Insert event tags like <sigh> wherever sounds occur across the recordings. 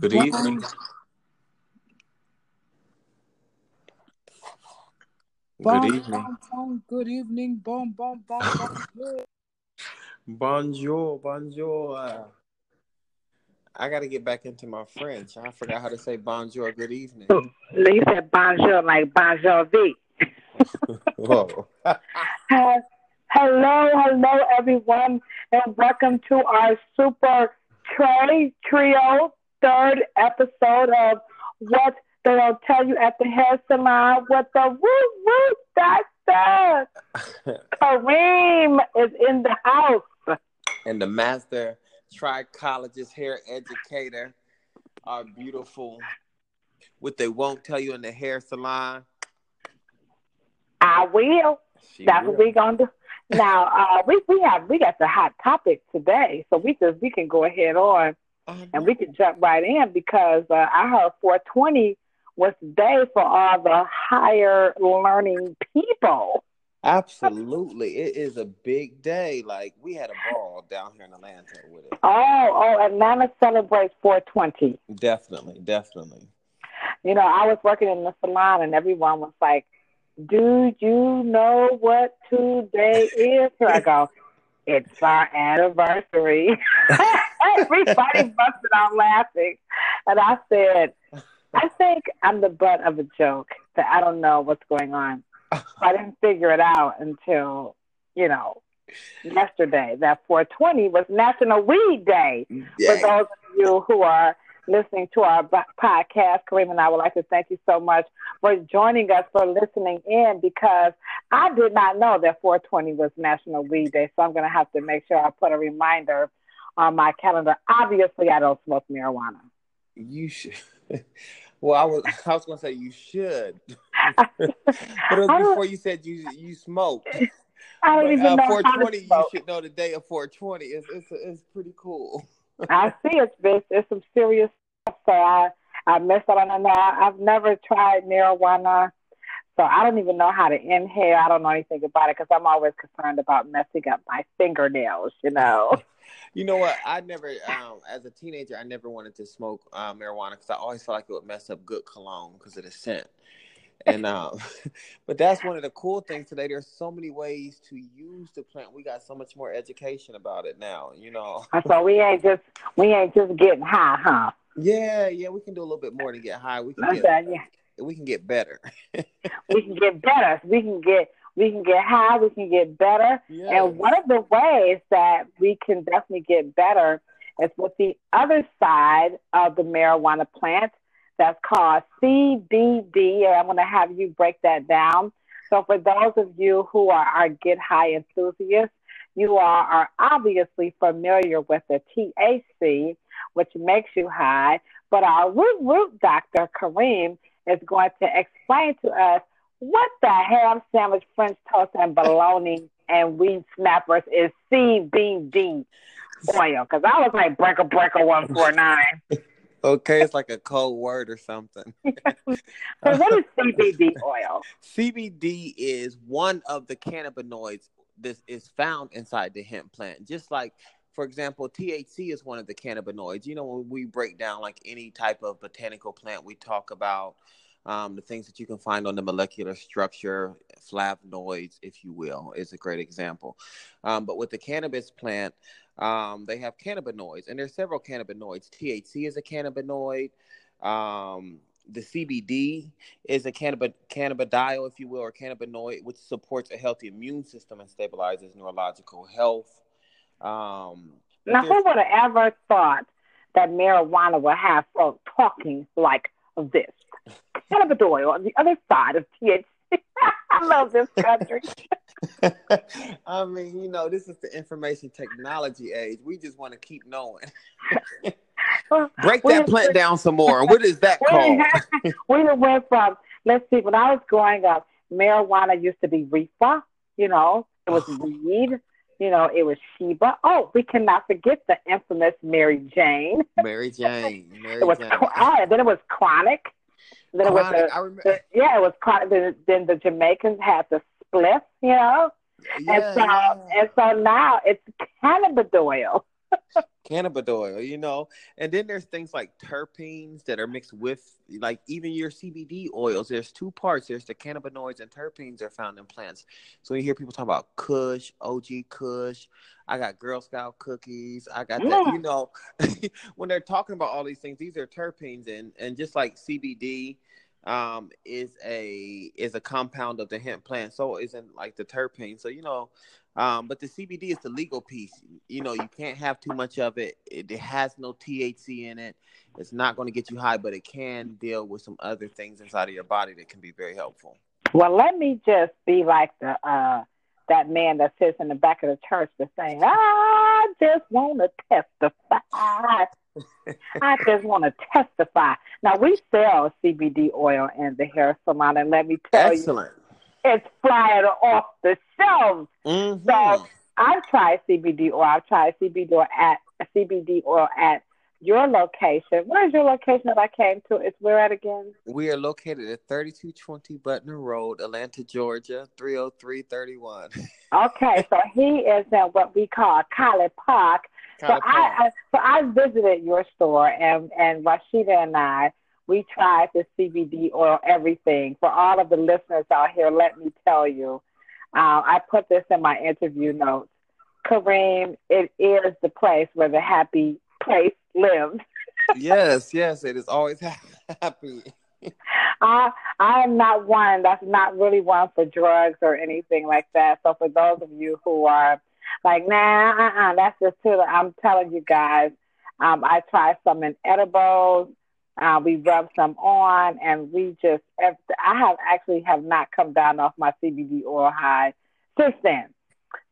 Good evening. Bon, Good evening. bon, bon, good evening. Bon, bon, bon, bonjour. <laughs> Bonjour, bonjour. Uh, I got to get back into my French. I forgot how to say bonjour. Good evening. You said bonjour like bon jovi. <laughs> Whoa. <laughs> Hello, hello, everyone, and welcome to our Super Trey Trio third episode of What They Don't Tell You at the Hair Salon with the Woo Woo Doctor. <laughs> Kareem is in the house. and the master trichologist hair educator, our beautiful, what they won't tell you in the hair salon. I will. She That's will. what we're gonna do. Now, uh, we we have we got the hot topic today, so we just we can go ahead on And we can jump right in because uh, I heard 420 was the day for all the higher learning people. Absolutely. It is a big day. Like, we had a ball down here in Atlanta with it. Oh, oh, Atlanta celebrates 420. Definitely, definitely. You know, I was working in the salon and everyone was like, "Do you know what today is?" So I go, "It's our anniversary." <laughs> Everybody <laughs> busted out laughing, and I said, "I think I'm the butt of a joke that I don't know what's going on." I didn't figure it out until you know yesterday that 420 was National Weed Day. For those of you who are listening to our podcast, Kareem and I would like to thank you so much for joining us, for listening in, because I did not know that 420 was National Weed Day. So I'm going to have to make sure I put a reminder on my calendar. Obviously, I don't smoke marijuana. You should. <laughs> Well, I was I was gonna say you should, <laughs> but it was before you said you you smoked. <laughs> I don't But, even uh, know how 420, to you should know the day of 420. It's it's it's pretty cool. I see it's it's, it's some serious stuff. So I I missed out on. Now I've never tried marijuana, so I don't even know how to inhale. I don't know anything about it because I'm always concerned about messing up my fingernails. You know. You know what? I never, um, as a teenager, I never wanted to smoke uh, marijuana because I always felt like it would mess up good cologne because of the scent. And <laughs> um, <laughs> but that's one of the cool things today. There's so many ways to use the plant. We got so much more education about it now. You know. so we ain't just we ain't just getting high, huh? Yeah, yeah. We can do a little bit more to get high. We can I get said, yeah. <laughs> we can get better. We can get better. We can get we can get high. We can get better. Yeah. And one of the ways that we can definitely get better is with the other side of the marijuana plant that's called CBD. And I'm going to have you break that down. So, for those of you who are our Get High enthusiasts, you are, are obviously familiar with the THC, which makes you high. But our root root doctor, Kareem, is going to explain to us what the ham sandwich, French toast, and bologna and weed snappers is CBD oil. Because I was like breaker breaker one four nine. <laughs> Okay, it's like a code word or something. <laughs> So what is CBD oil? CBD is one of the cannabinoids that is found inside the hemp plant. Just like, for example, THC is one of the cannabinoids. You know, when we break down like any type of botanical plant, we talk about um, the things that you can find on the molecular structure, flavonoids, if you will, is a great example. Um, but with the cannabis plant, um, they have cannabinoids, and there's several cannabinoids. THC is a cannabinoid. Um, the CBD is a cannab- cannabidiol, if you will, or cannabinoid, which supports a healthy immune system and stabilizes neurological health. Um, Now, who would have ever thought that marijuana would have folk talking like this? Oil on the other side of THC. <laughs> I love this country. <laughs> I mean, you know, this is the information technology age. We just want to keep knowing. Break that plant down some more. And what is that <laughs> called? we went from let's see when i was growing up marijuana used to be reefer you know it was <sighs> weed you know it was sheba oh we cannot forget the infamous mary jane Mary Jane. Mary it was Jane. oh, and then it was chronic then it was the, I remember. the- yeah it was then, then the jamaicans had the spliff you know Yeah, and so and so now it's cannabis oil <laughs> cannabis oil, you know. And then there's things like terpenes that are mixed with, like even your CBD oils. There's two parts. There's the cannabinoids and terpenes are found in plants. So you hear people talk about Kush, OG Kush. I got Girl Scout cookies. I got that. You know, <laughs> when they're talking about all these things, these are terpenes, and and just like CBD um, is a is a compound of the hemp plant. So isn't like the terpene. So you know, um, but the CBD is the legal piece. You know, you can't have too much of it. It, it has no THC in it. It's not going to get you high, but it can deal with some other things inside of your body that can be very helpful. Well, let me just be like the uh, that man that sits in the back of the church that's saying, "I just want to testify." I <laughs> just want to testify. Now we sell CBD oil in the hair salon, and let me tell Excellent. you it's flying off the shelves. Mm-hmm. So I've tried CBD oil. I've tried CBD oil at CBD oil at your location. Where's your location that I came to? It's where at again? We are located at 3220 Butner Road, Atlanta, Georgia, 30331. <laughs> okay, so he is in what we call College Park. So I, I, so I visited your store and and Rashida and I we tried the CBD oil, everything. For all of the listeners out here, let me tell you, uh, I put this in my interview notes. Kareem, it is the place where the happy place lives. yes, yes, it is always <laughs> happy. I I am not one that's not really one for drugs or anything like that. So for those of you who are like, nah, uh-uh, that's just too. I'm telling you guys, um, I tried some in edibles. Uh, we rubbed some on, and we just. I have actually have not come down off my CBD oil high since then.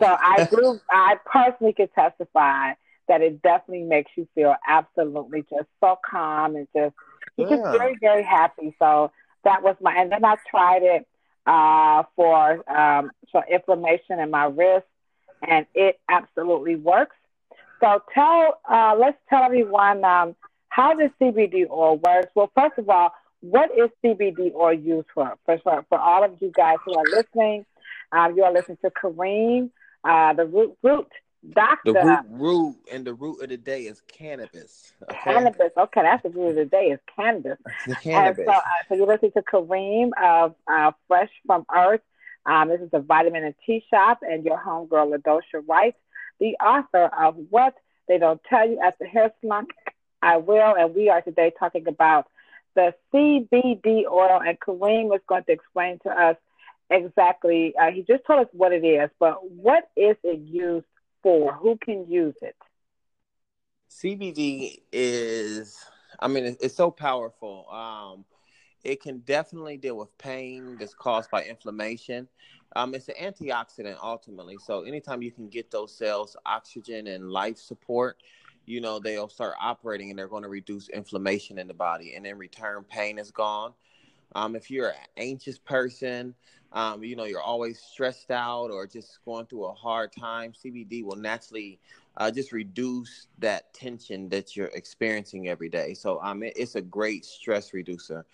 So I <laughs> do. I personally can testify that it definitely makes you feel absolutely just so calm and just yeah. just very very happy. So that was my. And then I tried it uh, for um, for inflammation in my wrist, and it absolutely works. So tell. Uh, let's tell everyone. Um, how does CBD oil work? Well, first of all, what is CBD oil used for? For, for, for all of you guys who are listening, um, you are listening to Kareem, uh, the root, root doctor. The root, root, and the root of the day is cannabis. Okay? Cannabis. Okay, that's the root of the day is cannabis. Cannabis. so, uh, so you're listening to Kareem of uh, Fresh from Earth. Um, this is a vitamin and tea shop, and your homegirl Ladosha Wright, the author of What They Don't Tell You at the Hair Salon I will. And we are today talking about the CBD oil. And Kareem is going to explain to us exactly, uh, he just told us what it is, but what is it used for? Who can use it? CBD is, I mean, it's, so powerful. Um, it can definitely deal with pain that's caused by inflammation. Um, it's an antioxidant ultimately. So anytime you can get those cells oxygen and life support, you know, they'll start operating and they're going to reduce inflammation in the body. And in return, pain is gone. Um, if you're an anxious person, um, you know, you're always stressed out or just going through a hard time, CBD will naturally uh, just reduce that tension that you're experiencing every day. So um, it, it's a great stress reducer.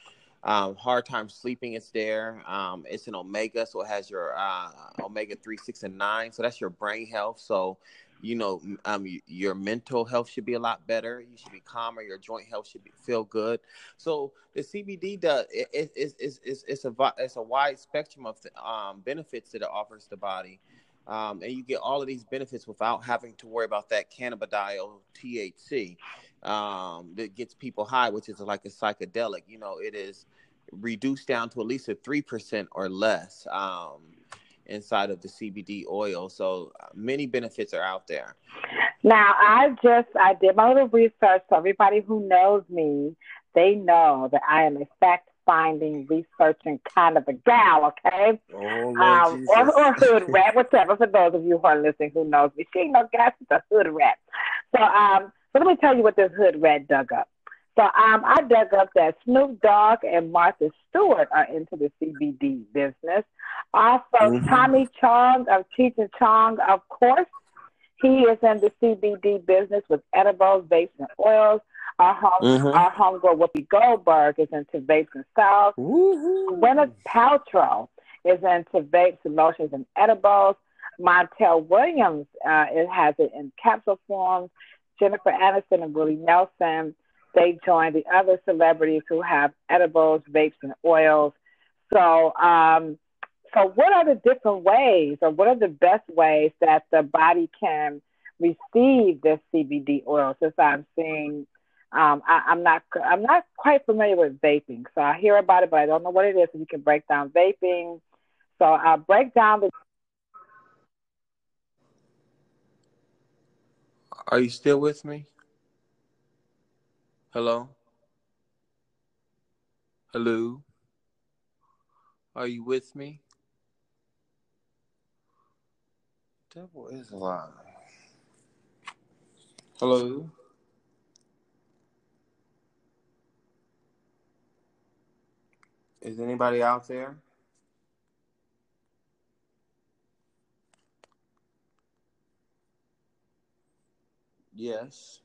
Um, hard time sleeping, it's there. Um, it's an omega, so it has your uh, omega 3, 6, and 9. So that's your brain health. So you know, um, your mental health should be a lot better. You should be calmer. Your joint health should be, feel good. So the CBD does it, it, it, it's, it's, it's a it's a wide spectrum of um, benefits that it offers the body, um, and you get all of these benefits without having to worry about that cannabidiol THC um, that gets people high, which is like a psychedelic. You know, it is reduced down to at least a three percent or less. Um, inside of the CBD oil. So uh, many benefits are out there. Now, I just I did my little research. So everybody who knows me, they know that I am a fact finding, researching kind of a gal. Okay, oh, um, or, or <laughs> hood rat, whatever. For those of you who are listening who knows me, she ain't no gal. She's a hood rat. So um, so let me tell you what this hood rat dug up. So um, I dug up that Snoop Dogg and Martha Stewart are into the CBD business. Also, mm-hmm. Tommy Chong of Cheech and Chong, of course, he is in the CBD business with edibles, vapes, and oils. Our home, mm-hmm. our homegirl Whoopi Goldberg is into vapes and salves. Gwyneth Paltrow is into vapes, lotions, and edibles. Montel Williams uh, it has it in capsule forms. Jennifer Aniston and Willie Nelson. They joined the other celebrities who have edibles, vapes, and oils. So, um, so what are the different ways, or what are the best ways that the body can receive this CBD oil? Since I'm seeing, um, I, am not, I'm not quite familiar with vaping, so I hear about it, but I don't know what it is. So you can break down vaping. So I'll break down the Are you still with me? Hello? Hello? Are you with me? Devil is alive. Hello? Is anybody out there? Yes.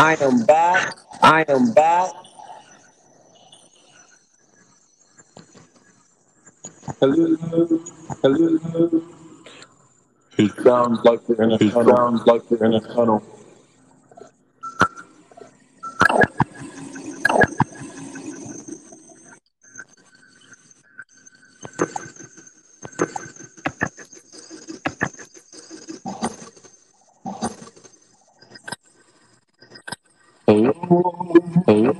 I am back. I am back. Hello, hello. It sounds like we're in a it tunnel. sounds like we're in a tunnel. Hello, hello.